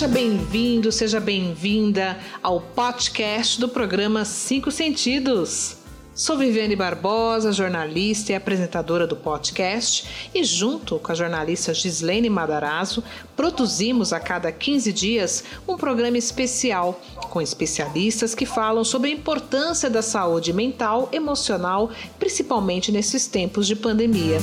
Seja bem-vindo, seja bem-vinda ao podcast do programa Cinco Sentidos. Sou Viviane Barbosa, jornalista e apresentadora do podcast, e junto com a jornalista Gislene Madarazzo, produzimos a cada 15 dias um programa especial com especialistas que falam sobre a importância da saúde mental, emocional, principalmente nesses tempos de pandemia.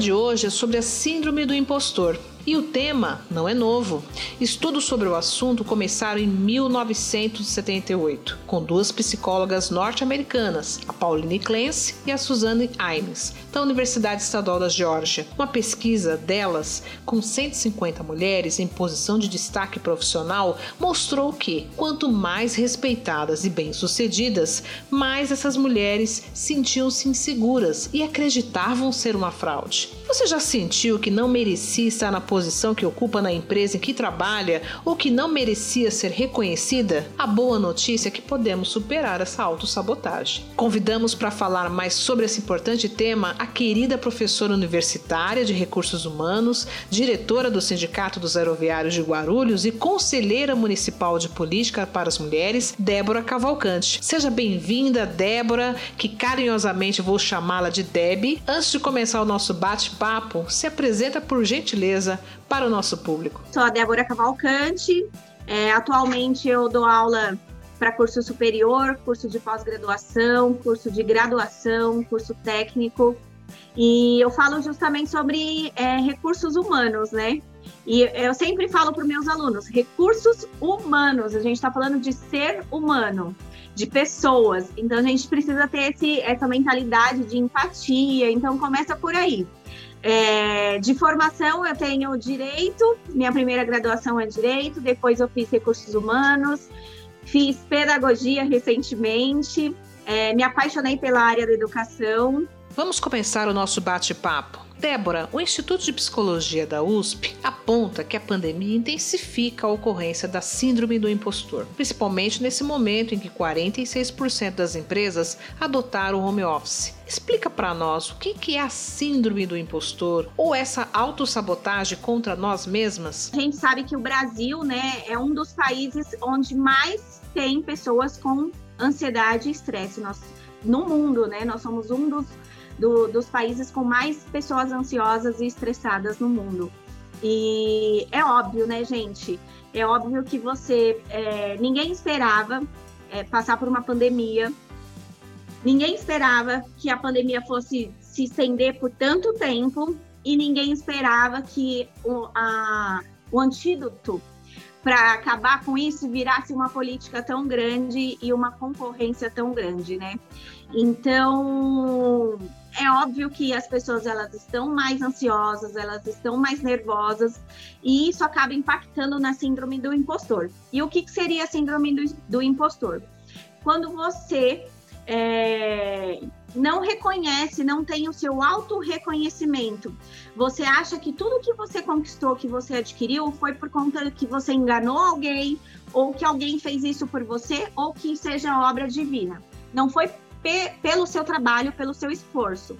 De hoje é sobre a Síndrome do Impostor. E o tema não é novo. Estudos sobre o assunto começaram em 1978, com duas psicólogas norte-americanas, a Pauline Clance e a Suzanne Imes, da Universidade Estadual da Geórgia. Uma pesquisa delas, com 150 mulheres em posição de destaque profissional, mostrou que, quanto mais respeitadas e bem-sucedidas, mais essas mulheres sentiam-se inseguras e acreditavam ser uma fraude. Você já sentiu que não merecia estar na posição que ocupa na empresa em que trabalha ou que não merecia ser reconhecida, a boa notícia é que podemos superar essa autossabotagem. Convidamos para falar mais sobre esse importante tema a querida professora universitária de recursos humanos, diretora do Sindicato dos Aeroviários de Guarulhos e conselheira municipal de política para as mulheres, Débora Cavalcante. Seja bem-vinda, Débora, que carinhosamente vou chamá-la de Deb. Antes de começar o nosso bate-papo, se apresenta por gentileza para o nosso público? Sou a Débora Cavalcante. É, atualmente eu dou aula para curso superior, curso de pós-graduação, curso de graduação, curso técnico. E eu falo justamente sobre é, recursos humanos, né? E eu sempre falo para os meus alunos: recursos humanos. A gente está falando de ser humano, de pessoas. Então a gente precisa ter esse, essa mentalidade de empatia. Então começa por aí. É, de formação, eu tenho direito, minha primeira graduação é direito, depois eu fiz recursos humanos, fiz pedagogia recentemente, é, me apaixonei pela área da educação. Vamos começar o nosso bate-papo. Débora, o Instituto de Psicologia da USP aponta que a pandemia intensifica a ocorrência da síndrome do impostor, principalmente nesse momento em que 46% das empresas adotaram o home office. Explica para nós o que é a síndrome do impostor ou essa autossabotagem contra nós mesmas? A gente sabe que o Brasil né, é um dos países onde mais tem pessoas com ansiedade e estresse no mundo, né? Nós somos um dos do, dos países com mais pessoas ansiosas e estressadas no mundo. E é óbvio, né, gente? É óbvio que você. É, ninguém esperava é, passar por uma pandemia. Ninguém esperava que a pandemia fosse se estender por tanto tempo. E ninguém esperava que o, a, o antídoto para acabar com isso virasse uma política tão grande e uma concorrência tão grande, né? Então, é óbvio que as pessoas elas estão mais ansiosas, elas estão mais nervosas e isso acaba impactando na síndrome do impostor. E o que, que seria a síndrome do, do impostor? Quando você é, não reconhece, não tem o seu auto-reconhecimento. Você acha que tudo que você conquistou, que você adquiriu, foi por conta que você enganou alguém, ou que alguém fez isso por você, ou que seja obra divina. Não foi pe pelo seu trabalho, pelo seu esforço.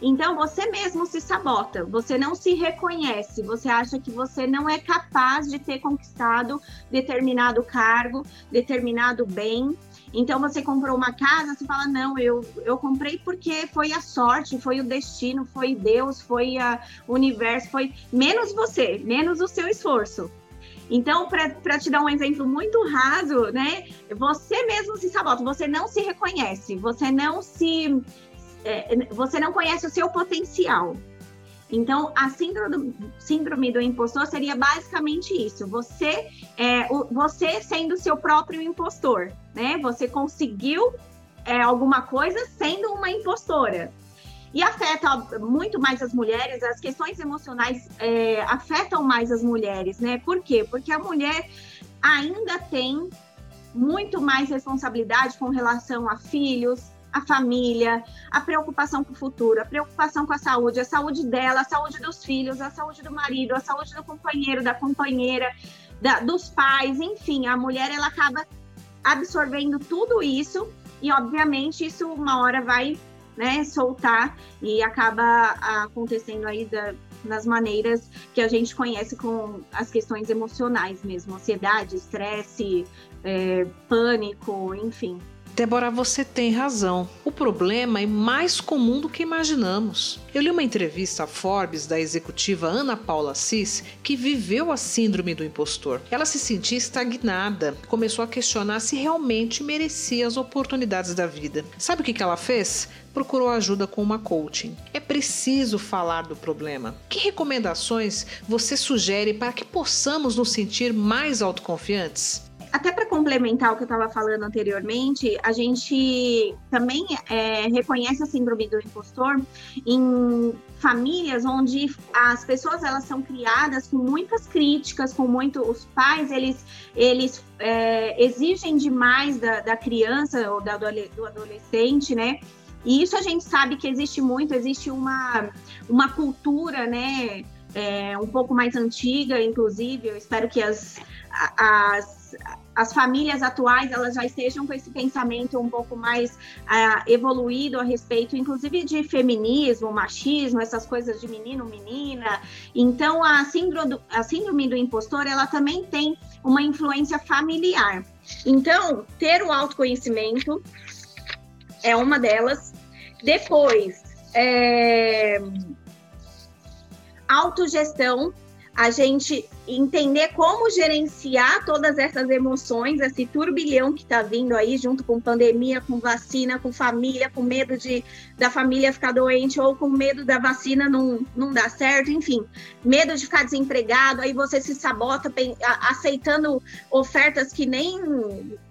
Então você mesmo se sabota, você não se reconhece, você acha que você não é capaz de ter conquistado determinado cargo, determinado bem. Então você comprou uma casa, você fala: "Não, eu eu comprei porque foi a sorte, foi o destino, foi Deus, foi o universo, foi menos você, menos o seu esforço". Então, para te dar um exemplo muito raso, né? Você mesmo se sabota, você não se reconhece, você não se. É, você não conhece o seu potencial. Então, a síndrome do, síndrome do impostor seria basicamente isso: você, é, o, você sendo seu próprio impostor, né? Você conseguiu é, alguma coisa sendo uma impostora e afeta muito mais as mulheres, as questões emocionais é, afetam mais as mulheres, né? Por quê? Porque a mulher ainda tem muito mais responsabilidade com relação a filhos, a família, a preocupação com o futuro, a preocupação com a saúde, a saúde dela, a saúde dos filhos, a saúde do marido, a saúde do companheiro, da companheira, da, dos pais, enfim, a mulher ela acaba absorvendo tudo isso e obviamente isso uma hora vai né, soltar e acaba acontecendo aí da, nas maneiras que a gente conhece com as questões emocionais mesmo, ansiedade, estresse, é, pânico, enfim. Débora, você tem razão. O problema é mais comum do que imaginamos. Eu li uma entrevista à Forbes da executiva Ana Paula Assis, que viveu a síndrome do impostor. Ela se sentia estagnada, começou a questionar se realmente merecia as oportunidades da vida. Sabe o que ela fez? procurou ajuda com uma coaching. É preciso falar do problema. Que recomendações você sugere para que possamos nos sentir mais autoconfiantes? Até para complementar o que eu estava falando anteriormente, a gente também é, reconhece a síndrome do impostor em famílias onde as pessoas elas são criadas com muitas críticas, com muito os pais eles eles é, exigem demais da, da criança ou da, do adolescente, né? E isso a gente sabe que existe muito, existe uma, uma cultura, né? É, um pouco mais antiga, inclusive. Eu espero que as, as, as famílias atuais elas já estejam com esse pensamento um pouco mais uh, evoluído a respeito, inclusive de feminismo, machismo, essas coisas de menino, menina. Então, a síndrome, do, a síndrome do impostor, ela também tem uma influência familiar. Então, ter o autoconhecimento é uma delas. Depois, é... autogestão, a gente entender como gerenciar todas essas emoções, esse turbilhão que está vindo aí, junto com pandemia, com vacina, com família, com medo de da família ficar doente ou com medo da vacina não, não dar certo, enfim, medo de ficar desempregado, aí você se sabota aceitando ofertas que nem,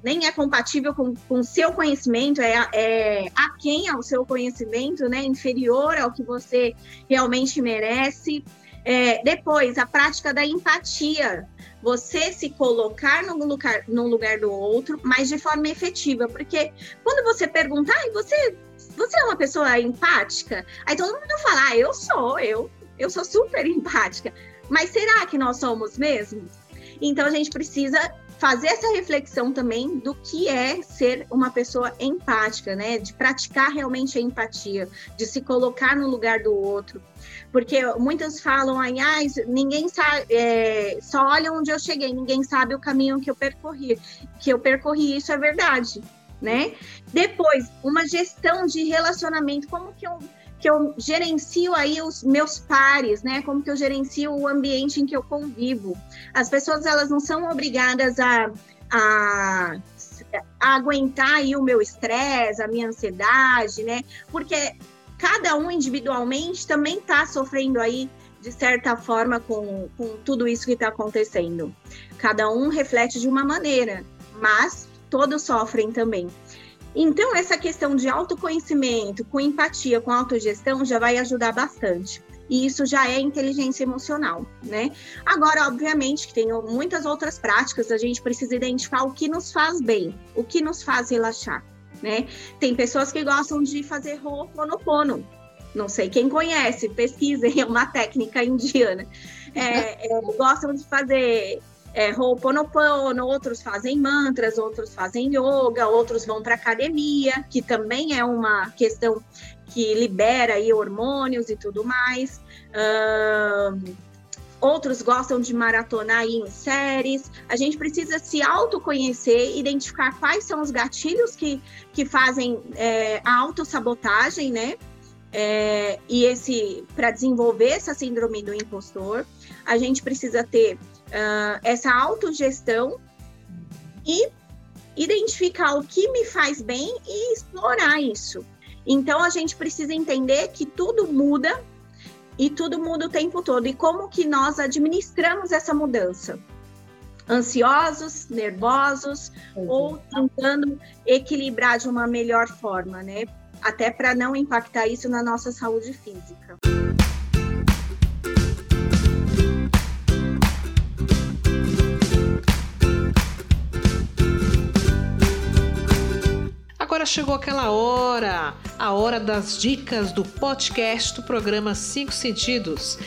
nem é compatível com o seu conhecimento, é, é aquém ao seu conhecimento, né, inferior ao que você realmente merece. É, depois, a prática da empatia. Você se colocar no lugar, no lugar do outro, mas de forma efetiva. Porque quando você pergunta, ah, você, você é uma pessoa empática? Aí todo mundo fala, ah, eu sou, eu, eu sou super empática. Mas será que nós somos mesmo? Então a gente precisa fazer essa reflexão também do que é ser uma pessoa empática, né? De praticar realmente a empatia, de se colocar no lugar do outro. Porque muitos falam ah, ninguém sabe, é, só olha onde eu cheguei, ninguém sabe o caminho que eu percorri. Que eu percorri, isso é verdade, né? Depois, uma gestão de relacionamento, como que eu que eu gerencio aí os meus pares, né? Como que eu gerencio o ambiente em que eu convivo. As pessoas elas não são obrigadas a, a, a aguentar aí o meu estresse, a minha ansiedade, né? Porque cada um individualmente também está sofrendo aí de certa forma com, com tudo isso que está acontecendo. Cada um reflete de uma maneira, mas todos sofrem também. Então, essa questão de autoconhecimento, com empatia, com autogestão, já vai ajudar bastante. E isso já é inteligência emocional, né? Agora, obviamente, que tem muitas outras práticas, a gente precisa identificar o que nos faz bem, o que nos faz relaxar, né? Tem pessoas que gostam de fazer Ho'oponopono. Não sei quem conhece, pesquisem, é uma técnica indiana. É, é, gostam de fazer é, Ho'oponopono, outros fazem mantras, outros fazem yoga, outros vão para academia, que também é uma questão que libera aí hormônios e tudo mais. Um, outros gostam de maratonar em séries. A gente precisa se autoconhecer, identificar quais são os gatilhos que, que fazem é, a autossabotagem, né? É, e esse para desenvolver essa síndrome do impostor, a gente precisa ter uh, essa autogestão e identificar o que me faz bem e explorar isso. Então a gente precisa entender que tudo muda e tudo muda o tempo todo e como que nós administramos essa mudança. Ansiosos, nervosos uhum. ou tentando equilibrar de uma melhor forma, né? Até para não impactar isso na nossa saúde física. Agora chegou aquela hora, a hora das dicas do podcast do programa Cinco Sentidos.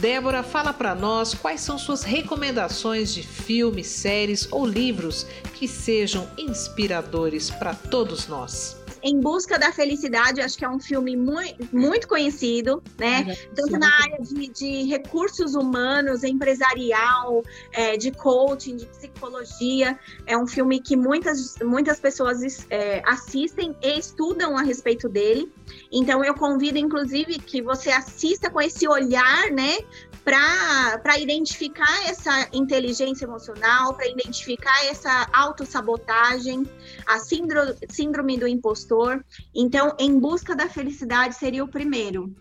Débora, fala para nós quais são suas recomendações de filmes, séries ou livros que sejam inspiradores para todos nós. Em Busca da Felicidade, acho que é um filme muito, muito conhecido, né? Tanto na área de, de recursos humanos, empresarial, é, de coaching, de psicologia. É um filme que muitas, muitas pessoas é, assistem e estudam a respeito dele. Então, eu convido, inclusive, que você assista com esse olhar, né? Para identificar essa inteligência emocional, para identificar essa autossabotagem, a síndrome, síndrome do impostor. Então, Em Busca da Felicidade seria o primeiro.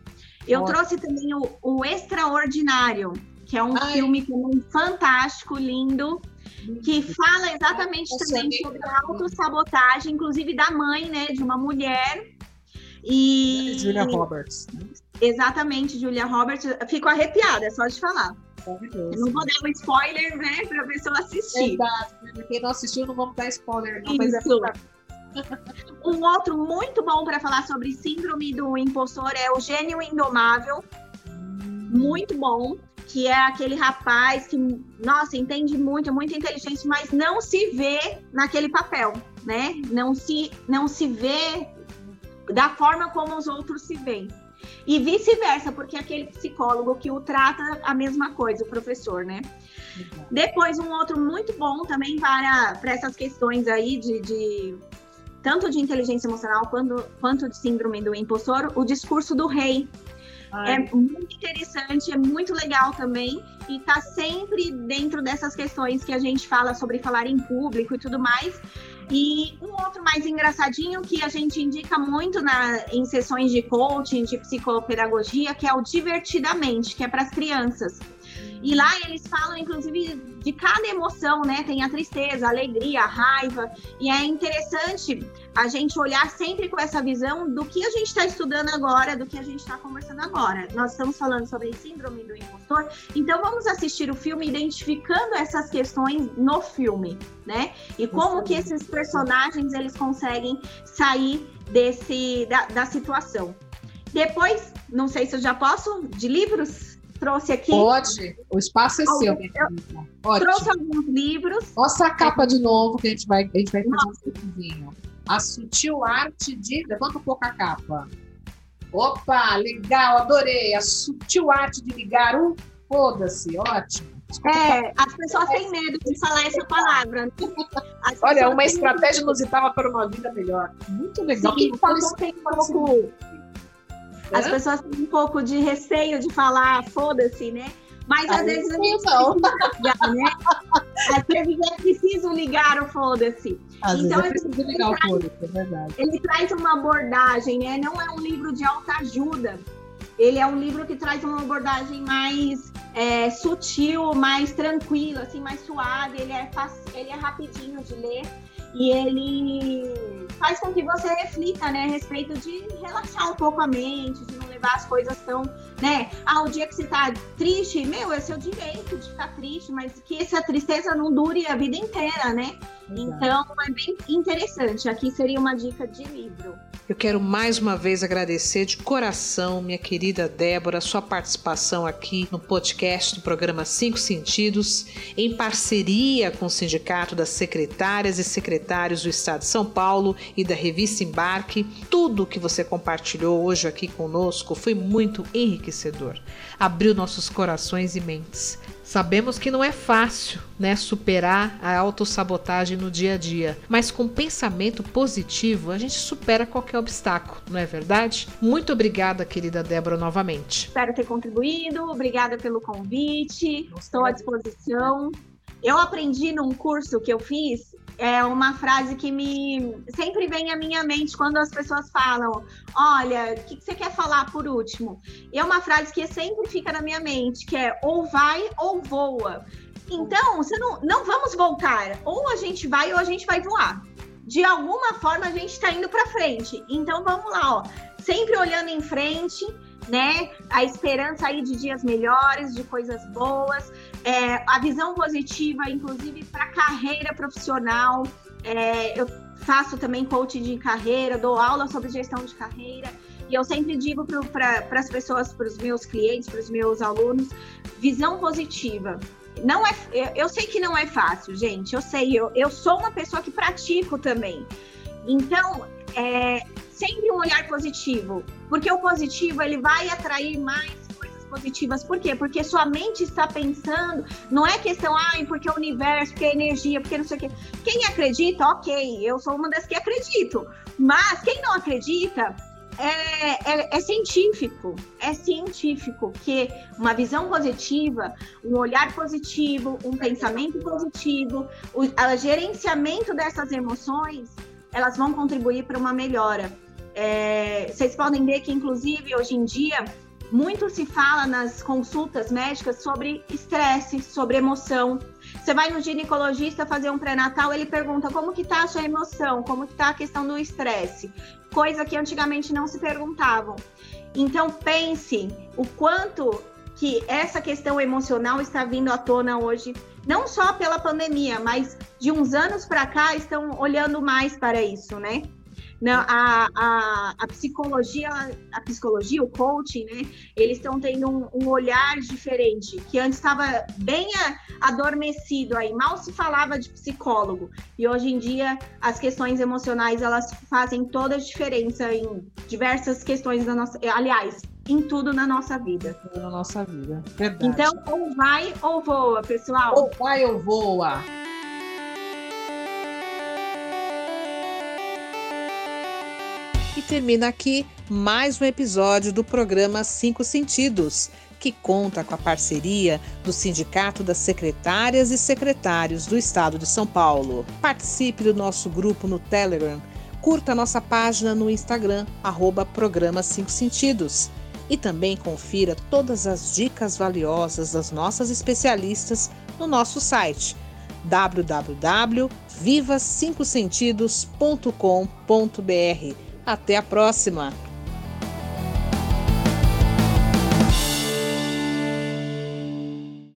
Eu trouxe também o, o, Extraordinário, que é um Ai. filme também fantástico, lindo, que fala exatamente também sobre a autossabotagem, inclusive da mãe, né, de uma mulher. E... Julia Roberts. Né? Exatamente, Julia Roberts. Fico arrepiada, é só de falar. Não vou dar um spoiler, né, para a pessoa assistir. Exato, quem não assistiu não vamos dar spoiler, não, é Um outro muito bom para falar sobre síndrome do impostor é o Gênio Indomável. Muito bom. Que é aquele rapaz que, nossa, entende muito, é muito inteligente, mas não se vê naquele papel, né? Não se, não se vê da forma como os outros se veem. E vice-versa, porque aquele psicólogo que o trata a mesma coisa, o professor, né? Uhum. Depois, um outro muito bom também para, para essas questões aí de, de tanto de inteligência emocional quanto, quanto de síndrome do impostor, o discurso do rei. Ai. É muito interessante, é muito legal também e está sempre dentro dessas questões que a gente fala sobre falar em público e tudo mais. E um outro mais engraçadinho que a gente indica muito na, em sessões de coaching, de psicopedagogia, que é o Divertidamente, que é para as crianças. E lá eles falam, inclusive, de cada emoção, né? Tem a tristeza, a alegria, a raiva. E é interessante a gente olhar sempre com essa visão do que a gente está estudando agora, do que a gente está conversando agora. Nós estamos falando sobre síndrome do impostor, então vamos assistir o filme identificando essas questões no filme, né? E como que esses personagens eles conseguem sair desse da, da situação. Depois, não sei se eu já posso, de livros trouxe aqui. Pode, o espaço é seu. Trouxe alguns livros. Mostra a capa de novo, que a gente vai, a gente vai fazer um pouquinho. A sutil arte de. Levanta um pouco a capa. Opa, legal, adorei. A sutil arte de ligar um. Foda-se, ótimo. É, as pessoas têm medo de falar essa palavra. Olha, uma estratégia inusitada para uma vida melhor. Muito legal. Sim, Quem fala isso tem um pouco as pessoas têm um pouco de receio de falar, foda-se, né? Mas às vezes a gente não. ligar, né? Às vezes é preciso ligar o foda-se. Então, é preciso ligar o foda-se, é verdade. Ele traz uma abordagem, né? Não é um livro de alta ajuda. Ele é um livro que traz uma abordagem mais é, sutil, mais tranquila, assim, mais suave. Ele é, ele é rapidinho de ler e ele faz com que você reflita, né, a respeito de relaxar um pouco a mente, de não levar as coisas tão, né, ah, o dia que você tá triste, meu, é seu direito de ficar triste, mas que essa tristeza não dure a vida inteira, né? Então, é bem interessante. Aqui seria uma dica de livro. Eu quero mais uma vez agradecer de coração, minha querida Débora, sua participação aqui no podcast do programa Cinco Sentidos, em parceria com o Sindicato das Secretárias e Secretários do Estado de São Paulo e da revista Embarque. Tudo que você compartilhou hoje aqui conosco foi muito enriquecedor. Abriu nossos corações e mentes. Sabemos que não é fácil, né, superar a autossabotagem no dia a dia, mas com pensamento positivo a gente supera qualquer obstáculo, não é verdade? Muito obrigada, querida Débora, novamente. Espero ter contribuído, obrigada pelo convite, estou à disposição. Eu aprendi num curso que eu fiz é uma frase que me sempre vem à minha mente quando as pessoas falam: Olha, o que, que, você quer falar por último? E é uma frase que sempre fica na minha mente, que é ou vai ou voa. Então, você não, não vamos voltar. Ou a gente vai ou a gente vai voar. De alguma forma a gente está indo para frente. Então vamos lá, ó. Sempre olhando em frente, né? A esperança aí de dias melhores, de coisas boas é, a visão positiva, inclusive para carreira profissional. É, eu faço também coaching de carreira, dou aula sobre gestão de carreira. E eu sempre digo para as pessoas, para os meus clientes, para os meus alunos, visão positiva. Não é, eu sei que não é fácil, gente. Eu sei, eu, eu sou uma pessoa que pratico também. Então, é, sempre um olhar positivo, porque o positivo ele vai atrair mais coisas positivas. Por quê? Porque sua mente está pensando, não é questão, ah, porque é o universo, porque é energia, porque não sei o quê. Quem acredita, ok, eu sou uma das que acredito, mas quem não acredita, é, é, é, científico, é científico que uma visão positiva, um olhar positivo, um pensamento positivo, o, o gerenciamento dessas emoções, elas vão contribuir para uma melhora. É, vocês podem ver que, inclusive, hoje em dia, muito se fala nas consultas médicas sobre estresse, sobre emoção. Você vai no ginecologista fazer um pré-natal, ele pergunta como que tá a sua emoção, como que tá a questão do estresse, coisa que antigamente não se perguntavam. Então pense o quanto que essa questão emocional está vindo à tona hoje, não só pela pandemia, mas de uns anos para cá estão olhando mais para isso, né? Não, a, a, a, psicologia, a psicologia, o coaching, né? Eles estão tendo um, um, olhar diferente, que antes estava bem adormecido aí, mal se falava de psicólogo. E hoje em dia as questões emocionais elas fazem toda a diferença em diversas questões da nossa, aliás, em tudo na nossa vida. Na nossa vida, verdade. Então, ou vai ou voa, pessoal. Ou vai ou voa. E termina aqui mais um episódio do programa Cinco Sentidos, que conta com a parceria do Sindicato das Secretárias e Secretários do Estado de São Paulo. Participe do nosso grupo no Telegram, curta nossa página no Instagram, arroba Programa Cinco Sentidos. E também confira todas as dicas valiosas das nossas especialistas no nosso site www.viva5sentidos.com.br até a próxima!